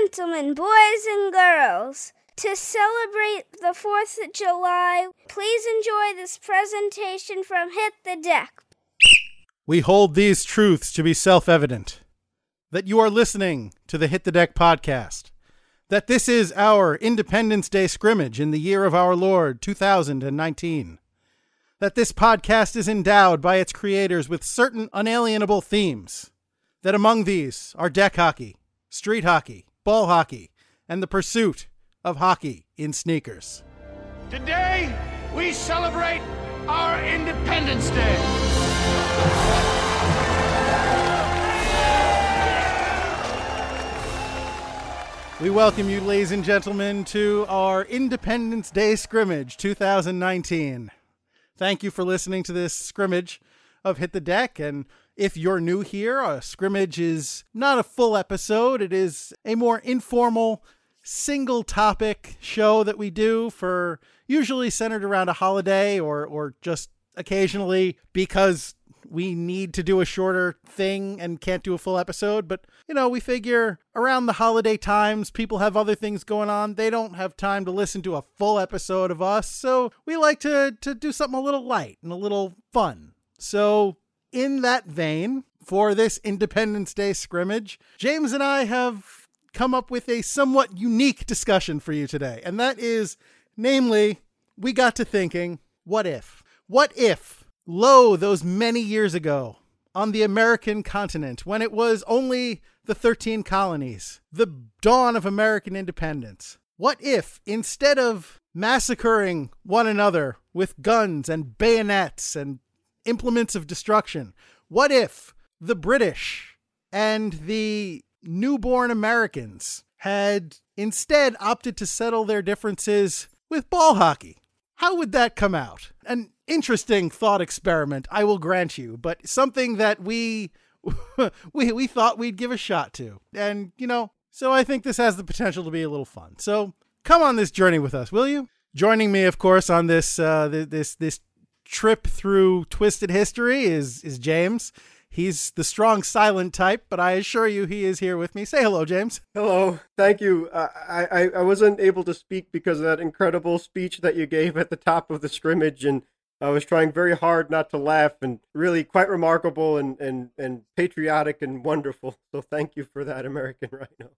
gentlemen, boys and girls, to celebrate the 4th of July, please enjoy this presentation from Hit the Deck. We hold these truths to be self evident that you are listening to the Hit the Deck podcast, that this is our Independence Day scrimmage in the year of our Lord 2019, that this podcast is endowed by its creators with certain unalienable themes, that among these are deck hockey, street hockey, ball hockey, and the pursuit of hockey in sneakers. Today, we celebrate our Independence Day. We welcome you, ladies and gentlemen, to our Independence Day scrimmage 2019. Thank you for listening to this scrimmage of Hit the Deck. And if you're new here, a scrimmage is not a full episode, it is a more informal, single topic show that we do for usually centered around a holiday or, or just occasionally because we need to do a shorter thing and can't do a full episode. But, you know, we figure around the holiday times, people have other things going on. They don't have time to listen to a full episode of us. So we like to, to do something a little light and a little fun. So, in that vein, for this Independence Day scrimmage, James and I have come up with a somewhat unique discussion for you today. And that is, namely, we got to thinking, what if? What if Lo, those many years ago, on the American continent, when it was only the 13 colonies, the dawn of American independence. What if, instead of massacring one another with guns and bayonets and implements of destruction, what if the British and the newborn Americans had instead opted to settle their differences with ball hockey? How would that come out? An interesting thought experiment, I will grant you, but something that we we we thought we'd give a shot to. And, you know, so I think this has the potential to be a little fun. So, come on this journey with us, will you? Joining me, of course, on this uh this this trip through twisted history is is James. He's the strong silent type, but I assure you he is here with me. Say hello, James. Hello. Thank you. Uh, I, I, I wasn't able to speak because of that incredible speech that you gave at the top of the scrimmage, and I was trying very hard not to laugh, and really quite remarkable and, and, and patriotic and wonderful. So thank you for that, American Rhino.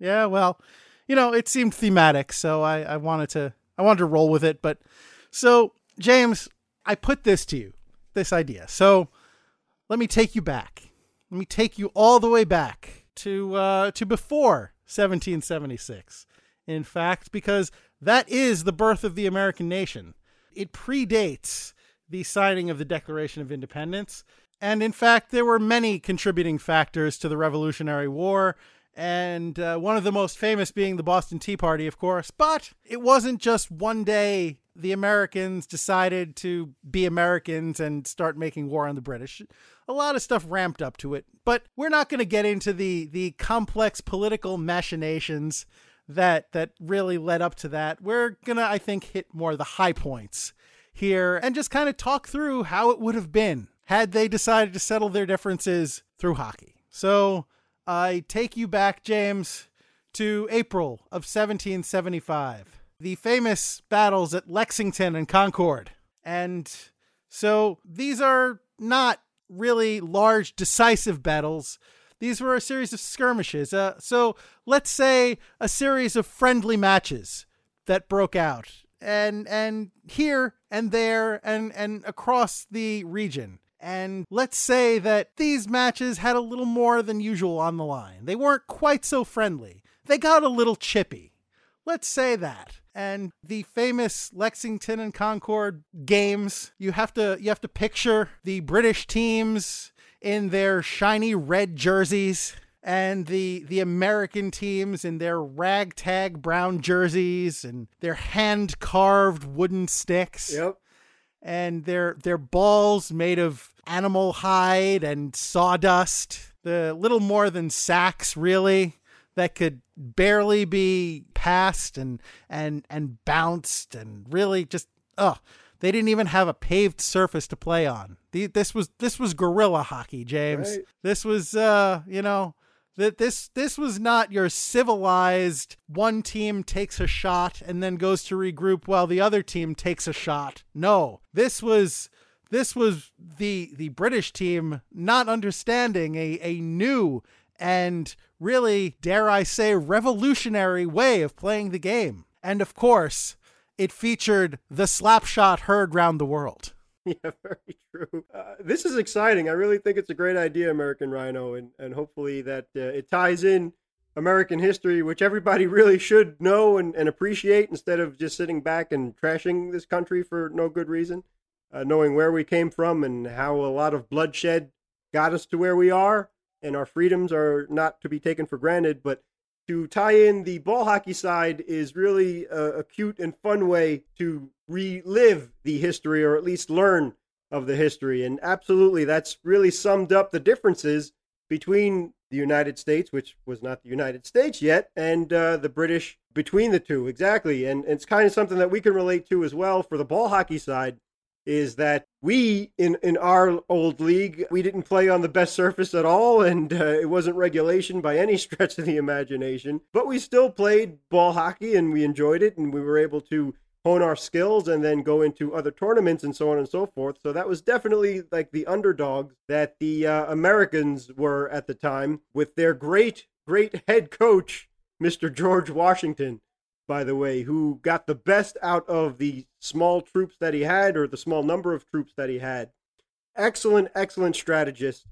Yeah, well, you know, it seemed thematic, so I, I wanted to I wanted to roll with it. But so, James, I put this to you, this idea. So let me take you back. Let me take you all the way back to uh, to before 1776. In fact, because that is the birth of the American nation. It predates the signing of the Declaration of Independence. And in fact, there were many contributing factors to the Revolutionary War, and uh, one of the most famous being the Boston Tea Party, of course. But it wasn't just one day the Americans decided to be Americans and start making war on the British. A lot of stuff ramped up to it, but we're not going to get into the the complex political machinations that that really led up to that. We're going to I think hit more the high points here and just kind of talk through how it would have been had they decided to settle their differences through hockey. So, I take you back James to April of 1775 the famous battles at Lexington and Concord. And so these are not really large, decisive battles. These were a series of skirmishes. Uh, so let's say a series of friendly matches that broke out, and and here and there and and across the region. And let's say that these matches had a little more than usual on the line. They weren't quite so friendly. They got a little chippy. Let's say that and the famous Lexington and Concord games. You have to you have to picture the British teams in their shiny red jerseys and the the American teams in their ragtag brown jerseys and their hand carved wooden sticks. Yep. And their their balls made of animal hide and sawdust. The little more than sacks really that could barely be passed and and and bounced and really just oh they didn't even have a paved surface to play on. The, this was this was guerrilla hockey, James. Right. This was uh, you know, that this this was not your civilized one team takes a shot and then goes to regroup while the other team takes a shot. No, this was this was the the British team not understanding a, a new and really, dare I say, revolutionary way of playing the game. And of course, it featured the slapshot heard round the world. Yeah, very true. Uh, this is exciting. I really think it's a great idea, American Rhino, and, and hopefully that uh, it ties in American history, which everybody really should know and, and appreciate instead of just sitting back and trashing this country for no good reason. Uh, knowing where we came from and how a lot of bloodshed got us to where we are, and our freedoms are not to be taken for granted. But to tie in the ball hockey side is really a, a cute and fun way to relive the history or at least learn of the history. And absolutely, that's really summed up the differences between the United States, which was not the United States yet, and uh, the British between the two. Exactly. And, and it's kind of something that we can relate to as well for the ball hockey side is that we in in our old league we didn't play on the best surface at all and uh, it wasn't regulation by any stretch of the imagination but we still played ball hockey and we enjoyed it and we were able to hone our skills and then go into other tournaments and so on and so forth. So that was definitely like the underdogs that the uh, americans were at the time with their great great head coach mr george washington by the way, who got the best out of the small troops that he had or the small number of troops that he had. Excellent, excellent strategist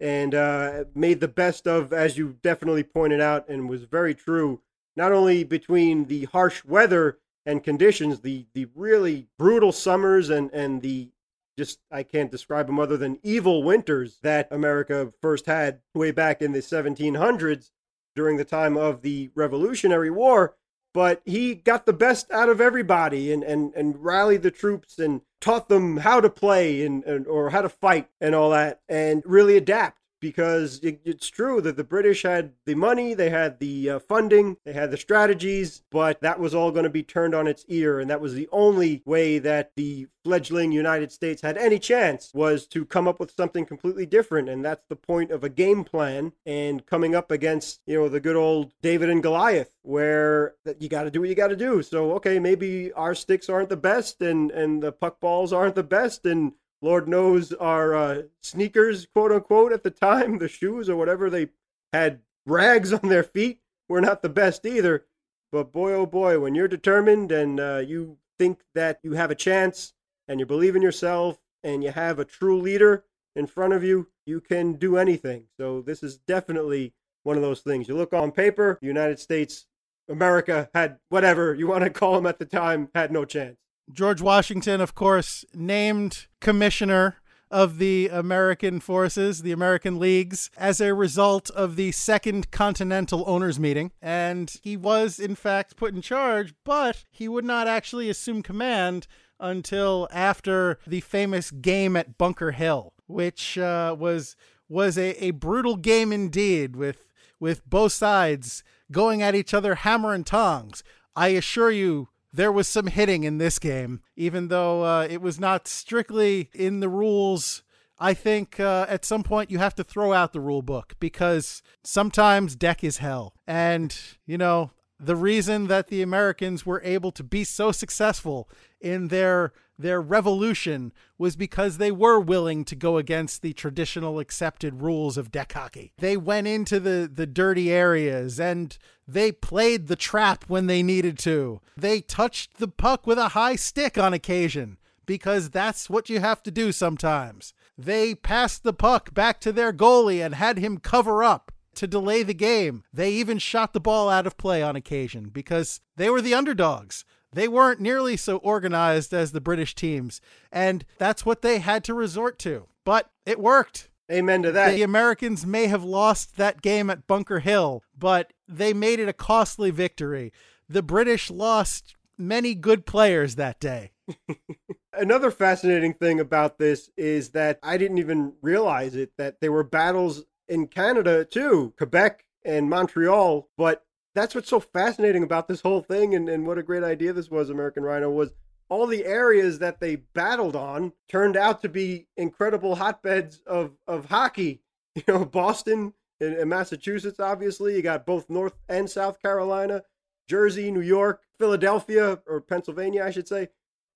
and uh, made the best of, as you definitely pointed out, and was very true, not only between the harsh weather and conditions, the, the really brutal summers and, and the just I can't describe them other than evil winters that America first had way back in the 1700s during the time of the Revolutionary War but he got the best out of everybody and, and, and rallied the troops and taught them how to play and, and or how to fight and all that and really adapt because it, it's true that the British had the money, they had the uh, funding, they had the strategies, but that was all going to be turned on its ear. And that was the only way that the fledgling United States had any chance was to come up with something completely different. And that's the point of a game plan and coming up against, you know, the good old David and Goliath, where you got to do what you got to do. So, okay, maybe our sticks aren't the best and, and the puck balls aren't the best. And Lord knows our uh, sneakers, quote unquote, at the time, the shoes or whatever they had rags on their feet were not the best either. But boy, oh boy, when you're determined and uh, you think that you have a chance and you believe in yourself and you have a true leader in front of you, you can do anything. So this is definitely one of those things. You look on paper, the United States, America had whatever you want to call them at the time, had no chance. George Washington, of course, named commissioner of the American forces, the American leagues, as a result of the Second Continental Owners Meeting. And he was, in fact, put in charge, but he would not actually assume command until after the famous game at Bunker Hill, which uh, was was a, a brutal game indeed, with with both sides going at each other hammer and tongs. I assure you, there was some hitting in this game, even though uh, it was not strictly in the rules. I think uh, at some point you have to throw out the rule book because sometimes deck is hell. And, you know, the reason that the Americans were able to be so successful in their their revolution was because they were willing to go against the traditional accepted rules of deck hockey. They went into the, the dirty areas and they played the trap when they needed to. They touched the puck with a high stick on occasion because that's what you have to do sometimes. They passed the puck back to their goalie and had him cover up to delay the game. They even shot the ball out of play on occasion because they were the underdogs. They weren't nearly so organized as the British teams, and that's what they had to resort to. But it worked. Amen to that. The Americans may have lost that game at Bunker Hill, but they made it a costly victory. The British lost many good players that day. Another fascinating thing about this is that I didn't even realize it that there were battles in Canada too, Quebec and Montreal, but that's what's so fascinating about this whole thing and, and what a great idea this was, American Rhino, was all the areas that they battled on turned out to be incredible hotbeds of, of hockey. You know, Boston in, in Massachusetts, obviously. You got both North and South Carolina, Jersey, New York, Philadelphia, or Pennsylvania, I should say.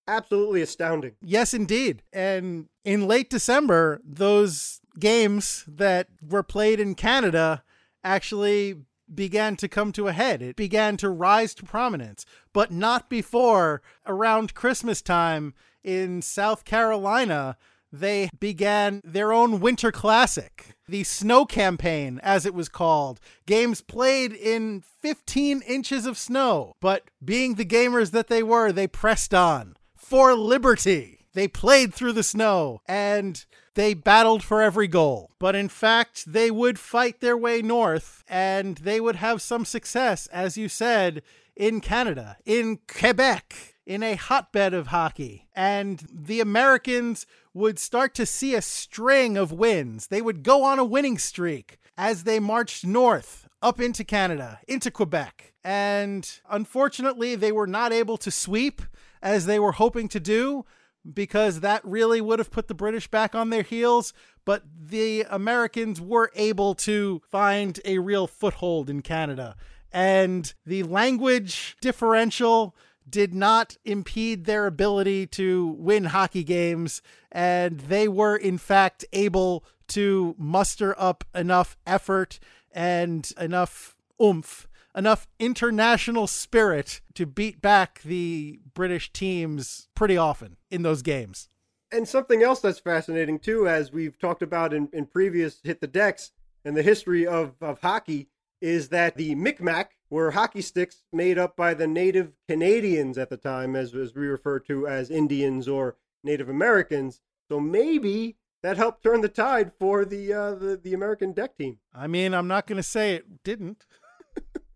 Absolutely astounding. Yes, indeed. And in late December, those games that were played in Canada actually began to come to a head. It began to rise to prominence, but not before around Christmas time in South Carolina. They began their own winter classic, the snow campaign, as it was called. Games played in 15 inches of snow, but being the gamers that they were, they pressed on for liberty. They played through the snow and they battled for every goal. But in fact, they would fight their way north and they would have some success, as you said, in Canada, in Quebec, in a hotbed of hockey. And the Americans would start to see a string of wins. They would go on a winning streak as they marched north up into Canada, into Quebec. And unfortunately, they were not able to sweep as they were hoping to do because that really would have put the British back on their heels. But the Americans were able to find a real foothold in Canada. And the language differential did not impede their ability to win hockey games. And they were, in fact, able to muster up enough effort and enough oomph enough international spirit to beat back the British teams pretty often in those games. And something else that's fascinating too, as we've talked about in, in previous Hit the Decks and the history of, of hockey, is that the Micmac were hockey sticks made up by the native Canadians at the time, as, as we refer to as Indians or Native Americans. So maybe that helped turn the tide for the uh, the, the American deck team. I mean, I'm not going to say it didn't.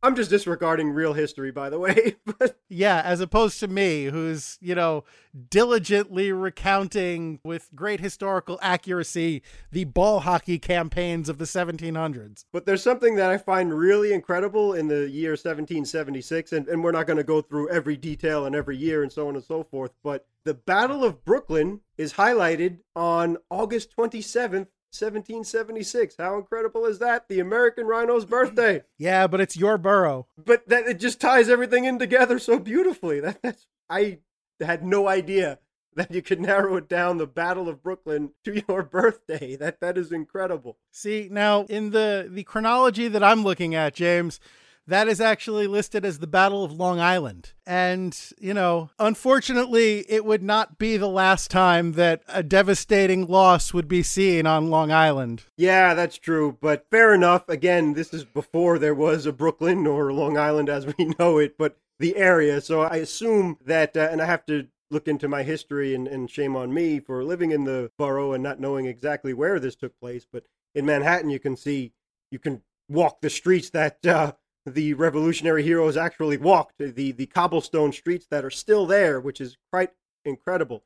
I'm just disregarding real history, by the way. but yeah, as opposed to me, who's, you know, diligently recounting with great historical accuracy the ball hockey campaigns of the 1700s. But there's something that I find really incredible in the year 1776, and, and we're not going to go through every detail and every year and so on and so forth, but the Battle of Brooklyn is highlighted on August 27th, 1776. How incredible is that? The American Rhino's birthday. yeah, but it's your borough. But that it just ties everything in together so beautifully. That that's I had no idea that you could narrow it down the Battle of Brooklyn to your birthday. That that is incredible. See, now in the the chronology that I'm looking at, James, that is actually listed as the Battle of Long Island. And, you know, unfortunately, it would not be the last time that a devastating loss would be seen on Long Island. Yeah, that's true. But fair enough. Again, this is before there was a Brooklyn or Long Island as we know it, but the area. So I assume that, uh, and I have to look into my history and, and shame on me for living in the borough and not knowing exactly where this took place. But in Manhattan, you can see, you can walk the streets that uh, the revolutionary heroes actually walked the the cobblestone streets that are still there, which is quite incredible.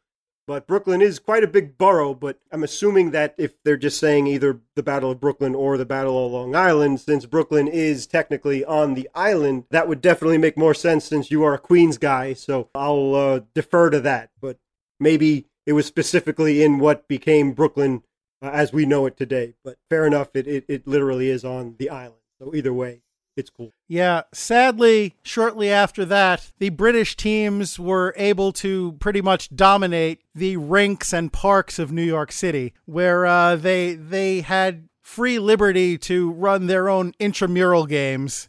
But Brooklyn is quite a big borough, but I'm assuming that if they're just saying either the Battle of Brooklyn or the Battle of Long Island, since Brooklyn is technically on the island, that would definitely make more sense since you are a Queens guy. So I'll uh, defer to that. But maybe it was specifically in what became Brooklyn uh, as we know it today. But fair enough, it, it, it literally is on the island. So either way, it's cool. Yeah, sadly, shortly after that, the British teams were able to pretty much dominate the rinks and parks of New York City, where uh, they they had free liberty to run their own intramural games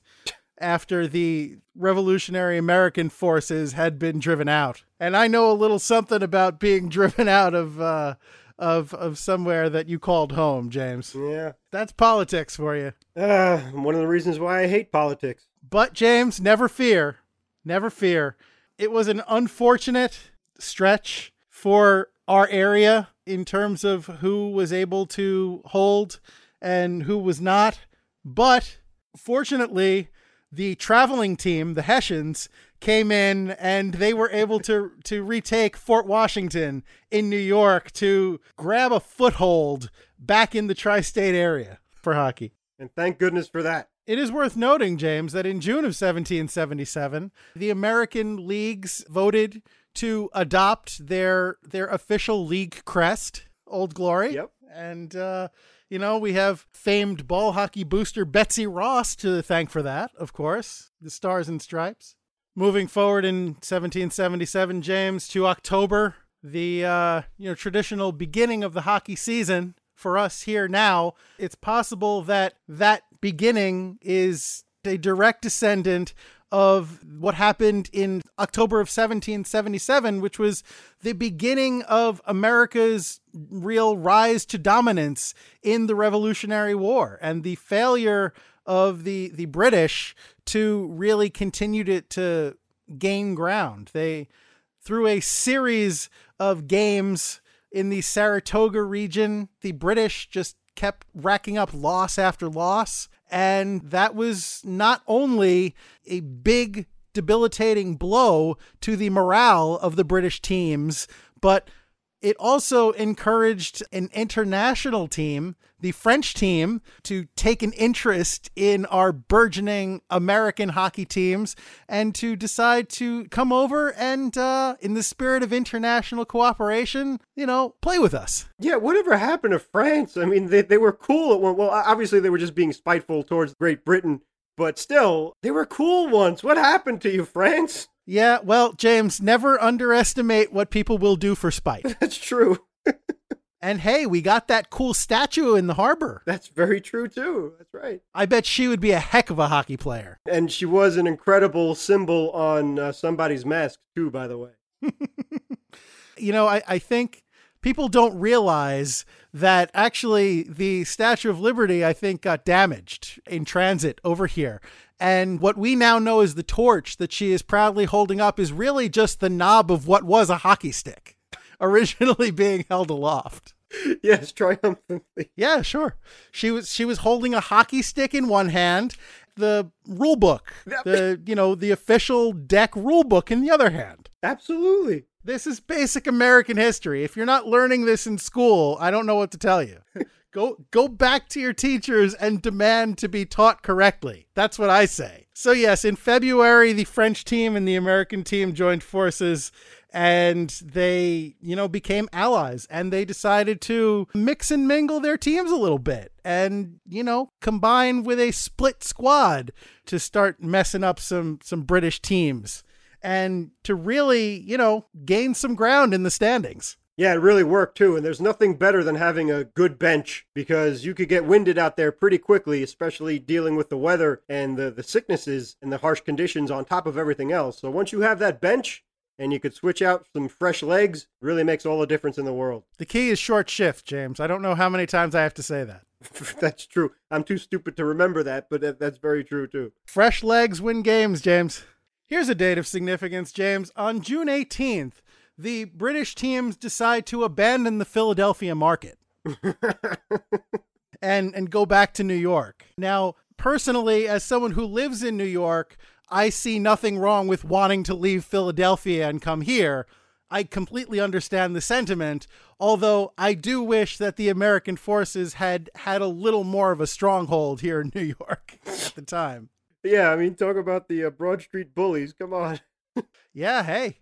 after the Revolutionary American forces had been driven out. And I know a little something about being driven out of uh, of of somewhere that you called home, James. Yeah. That's politics for you. Uh, one of the reasons why I hate politics. But James, never fear. Never fear. It was an unfortunate stretch for our area in terms of who was able to hold and who was not. But fortunately, the traveling team, the Hessians, came in and they were able to to retake Fort Washington in New York to grab a foothold back in the tri-state area for hockey. And thank goodness for that. It is worth noting, James, that in June of 1777, the American leagues voted to adopt their their official league crest, Old Glory. Yep. And uh, You know, we have famed ball hockey booster Betsy Ross to thank for that, of course. The Stars and Stripes. Moving forward in 1777, James, to October, the uh, you know traditional beginning of the hockey season for us here now. It's possible that that beginning is a direct descendant of what happened in October of 1777, which was the beginning of America's real rise to dominance in the Revolutionary War and the failure of the, the British to really continue to, to gain ground. They, through a series of games in the Saratoga region, the British just kept racking up loss after loss. And that was not only a big, debilitating blow to the morale of the British teams, but it also encouraged an international team, the French team, to take an interest in our burgeoning American hockey teams and to decide to come over and, uh, in the spirit of international cooperation, you know, play with us. Yeah, whatever happened to France? I mean, they, they were cool at one. Well, obviously, they were just being spiteful towards Great Britain, but still, they were cool once. What happened to you, France? Yeah, well, James, never underestimate what people will do for spite. That's true. and hey, we got that cool statue in the harbor. That's very true, too. That's right. I bet she would be a heck of a hockey player. And she was an incredible symbol on uh, somebody's mask, too, by the way. you know, I, I think people don't realize that actually the Statue of Liberty, I think, got damaged in transit over here. And what we now know as the torch that she is proudly holding up is really just the knob of what was a hockey stick, originally being held aloft. Yes, triumphantly. Yeah, sure. She was she was holding a hockey stick in one hand, the rule book, the you know, the official deck rule book in the other hand. Absolutely. This is basic American history. If you're not learning this in school, I don't know what to tell you. Go go back to your teachers and demand to be taught correctly. That's what I say. So yes, in February the French team and the American team joined forces and they, you know, became allies and they decided to mix and mingle their teams a little bit and, you know, combine with a split squad to start messing up some some British teams and to really, you know, gain some ground in the standings. Yeah, it really worked too. And there's nothing better than having a good bench because you could get winded out there pretty quickly, especially dealing with the weather and the, the sicknesses and the harsh conditions on top of everything else. So once you have that bench, and you could switch out some fresh legs, really makes all the difference in the world. The key is short shift, James. I don't know how many times I have to say that. that's true. I'm too stupid to remember that, but that's very true too. Fresh legs win games, James. Here's a date of significance, James. On June 18th, the British teams decide to abandon the Philadelphia market and and go back to New York. Now, personally, as someone who lives in New York, I see nothing wrong with wanting to leave Philadelphia and come here. I completely understand the sentiment, although I do wish that the American forces had had a little more of a stronghold here in New York at the time. Yeah, I mean, talk about the uh, Broad Street bullies. Come on. yeah, hey.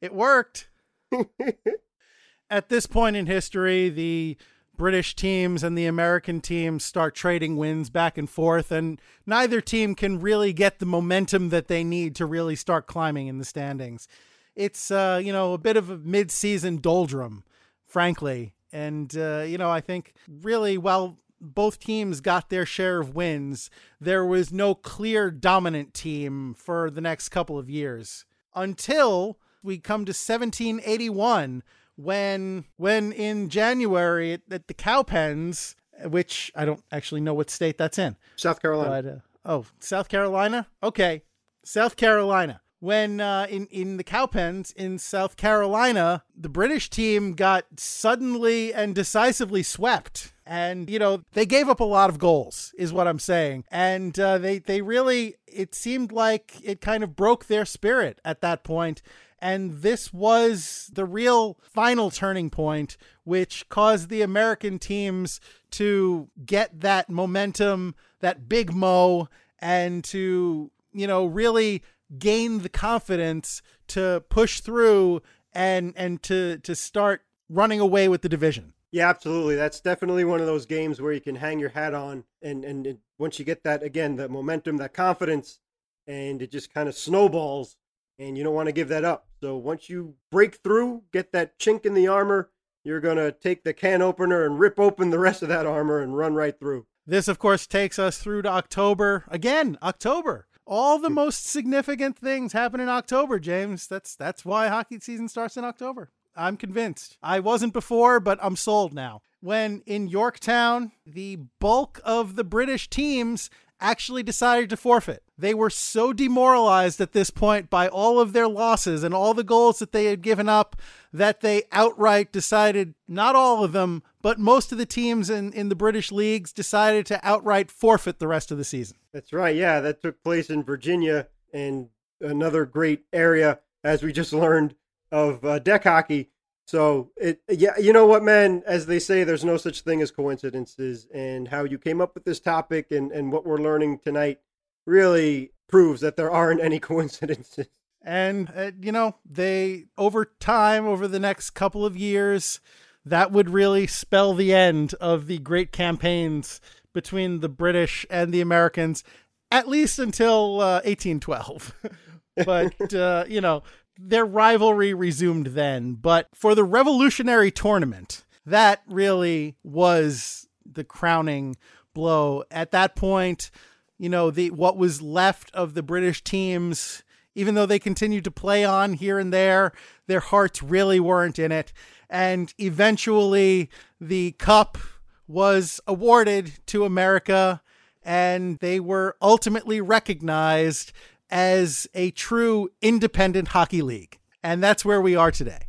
It worked. At this point in history, the British teams and the American teams start trading wins back and forth, and neither team can really get the momentum that they need to really start climbing in the standings. It's, uh, you know, a bit of a mid season doldrum, frankly. And, uh, you know, I think really, while both teams got their share of wins, there was no clear dominant team for the next couple of years until we come to 1781 when when in January at, at the Cowpens, which I don't actually know what state that's in. South Carolina. But, uh, oh, South Carolina. Okay, South Carolina. When uh, in in the Cowpens in South Carolina, the British team got suddenly and decisively swept and you know they gave up a lot of goals is what i'm saying and uh, they they really it seemed like it kind of broke their spirit at that point and this was the real final turning point, which caused the American teams to get that momentum, that big mo, and to, you know, really gain the confidence to push through and and to to start running away with the division. Yeah, absolutely. That's definitely one of those games where you can hang your hat on, and and, and once you get that again, that momentum, that confidence, and it just kind of snowballs, and you don't want to give that up. So once you break through, get that chink in the armor, you're gonna take the can opener and rip open the rest of that armor and run right through. This, of course, takes us through to October. Again, October. All the hmm. most significant things happen in October, James. That's that's why hockey season starts in October. I'm convinced. I wasn't before, but I'm sold now. When in Yorktown, the bulk of the British teams actually decided to forfeit. They were so demoralized at this point by all of their losses and all the goals that they had given up that they outright decided, not all of them, but most of the teams in, in the British leagues decided to outright forfeit the rest of the season. That's right. Yeah, that took place in Virginia and another great area, as we just learned, of uh, deck hockey. So it, yeah, you know what, man? As they say, there's no such thing as coincidences, and how you came up with this topic and and what we're learning tonight really proves that there aren't any coincidences. And uh, you know, they over time, over the next couple of years, that would really spell the end of the great campaigns between the British and the Americans, at least until uh, 1812. but uh, you know, their rivalry resumed then. But for the Revolutionary Tournament, that really was the crowning blow. At that point, you know, the what was left of the British teams, even though they continued to play on here and there, their hearts really weren't in it. And eventually, the cup was awarded to America, and they were ultimately recognized as a true independent hockey league. And that's where we are today.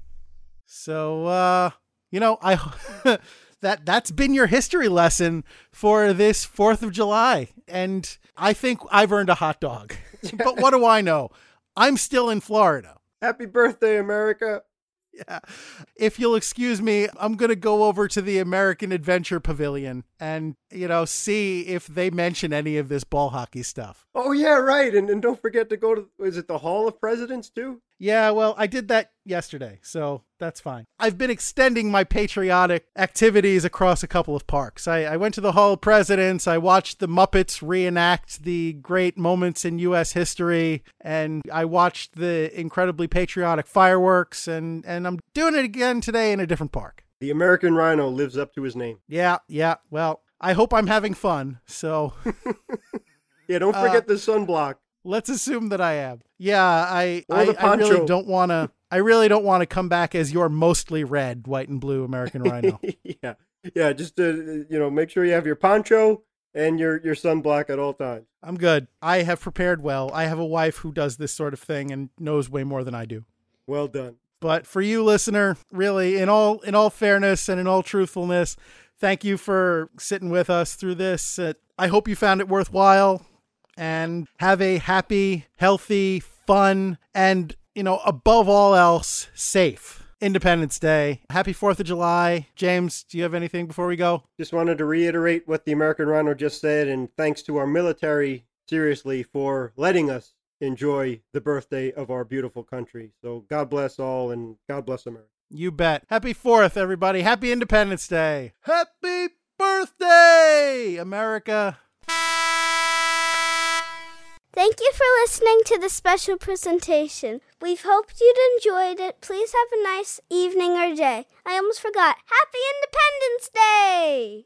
So, uh, you know, I that that's been your history lesson for this 4th of July. And I think I've earned a hot dog. but what do I know? I'm still in Florida. Happy birthday, America. Yeah. If you'll excuse me, I'm going to go over to the American Adventure Pavilion and, you know, see if they mention any of this ball hockey stuff. Oh, yeah, right. And, and don't forget to go to, is it the Hall of Presidents, too? Yeah, well, I did that yesterday, so that's fine. I've been extending my patriotic activities across a couple of parks. I, I, went to the Hall of Presidents, I watched the Muppets reenact the great moments in U.S. history, and I watched the incredibly patriotic fireworks, and, and I'm doing it again today in a different park. The American Rhino lives up to his name. Yeah, yeah. Well, I hope I'm having fun, so. yeah, don't forget uh, the sunblock. Let's assume that I am. Yeah, I I, I, really don't want to. I really don't want to come back as your mostly red, white and blue American Rhino. yeah, yeah. Just to you know, make sure you have your poncho and your your sunblock at all times. I'm good. I have prepared well. I have a wife who does this sort of thing and knows way more than I do. Well done. But for you, listener, really, in all in all fairness and in all truthfulness, thank you for sitting with us through this. Uh, I hope you found it worthwhile and have a happy, healthy, fun, and, you know, above all else, safe Independence Day. Happy 4th of July. James, do you have anything before we go? Just wanted to reiterate what the American Rhino just said, and thanks to our military, seriously, for letting us enjoy the birthday of our beautiful country. So God bless all, and God bless America. You bet. Happy 4th, everybody. Happy Independence Day. Happy birthday, America. Thank you for listening to the special presentation. We've hoped you'd enjoyed it. Please have a nice evening or day. I almost forgot. Happy Independence Day!